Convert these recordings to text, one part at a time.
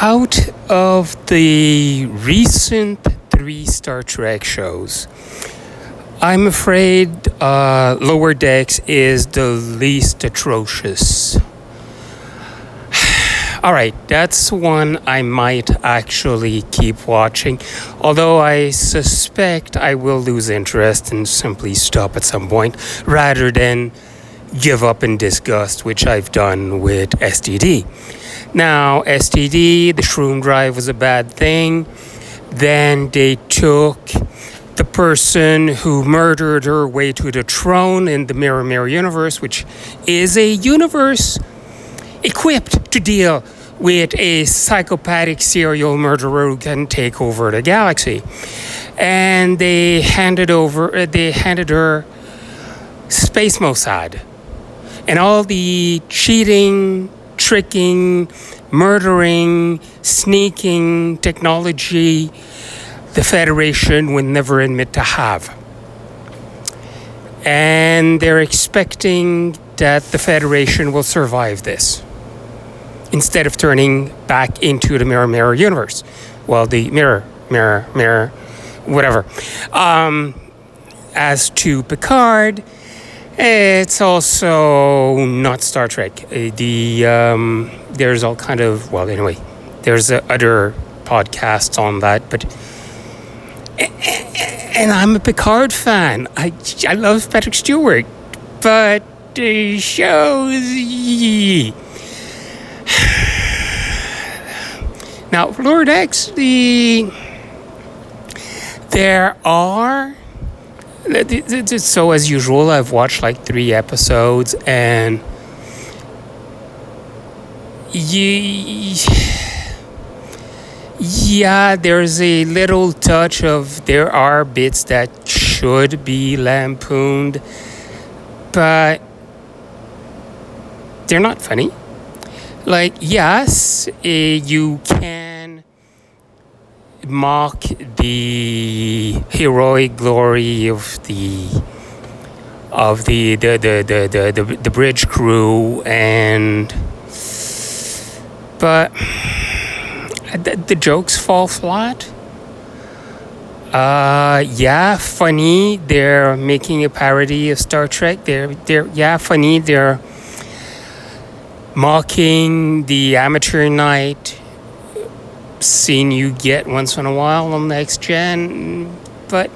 out of the recent three Star Trek shows, I'm afraid uh, Lower Decks is the least atrocious. All right, that's one I might actually keep watching, although I suspect I will lose interest and simply stop at some point rather than give up in disgust, which I've done with STD. Now, STD, the shroom drive was a bad thing. Then they took the person who murdered her way to the throne in the Mirror Mirror universe, which is a universe equipped to deal with a psychopathic serial murderer who can take over the galaxy. And they handed over, uh, they handed her Space Mossad. And all the cheating, tricking, murdering, sneaking technology the Federation would never admit to have. And they're expecting that the Federation will survive this instead of turning back into the Mirror Mirror universe. Well, the Mirror, Mirror, Mirror, whatever. Um, as to Picard, it's also not Star Trek. Uh, the um, there's all kind of well, anyway, there's uh, other podcasts on that, but and I'm a Picard fan. I I love Patrick Stewart, but the shows. Now, Lower Decks, the there are so as usual, I've watched like three episodes, and yeah, there's a little touch of there are bits that should be lampooned, but they're not funny. Like, yes, uh, you can mock the heroic glory of the of the the the the, the, the, the bridge crew and but the, the jokes fall flat. Uh yeah funny they're making a parody of star trek. They're they're yeah funny they're mocking the amateur night scene you get once in a while on next gen, but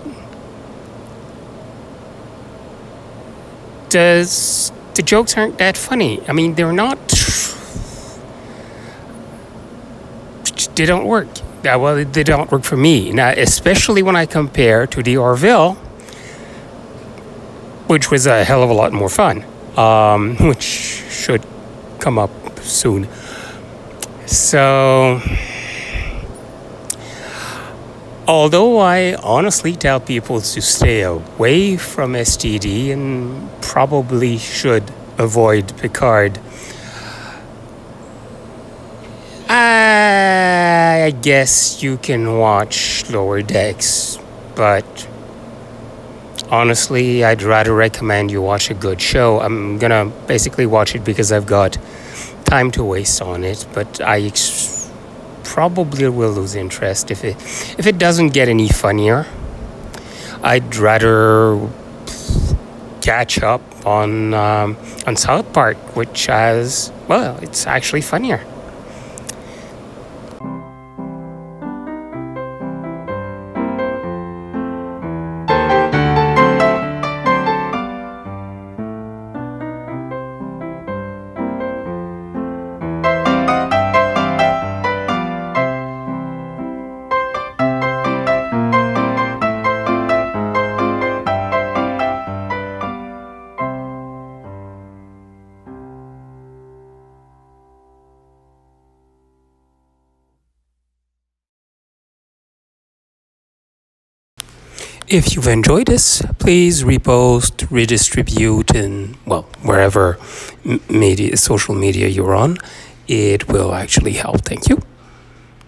does the jokes aren't that funny. I mean, they're not. They don't work. Well, they don't work for me. Now, especially when I compare to the Orville, which was a hell of a lot more fun, um, which should come up soon. So Although I honestly tell people to stay away from STD and probably should avoid Picard, I guess you can watch Lower Decks, but honestly, I'd rather recommend you watch a good show. I'm gonna basically watch it because I've got time to waste on it, but I. Ex- probably will lose interest if it if it doesn't get any funnier. I'd rather catch up on um, on South Park, which has well, it's actually funnier. If you've enjoyed this, please repost, redistribute, and well, wherever media, social media you're on, it will actually help. Thank you.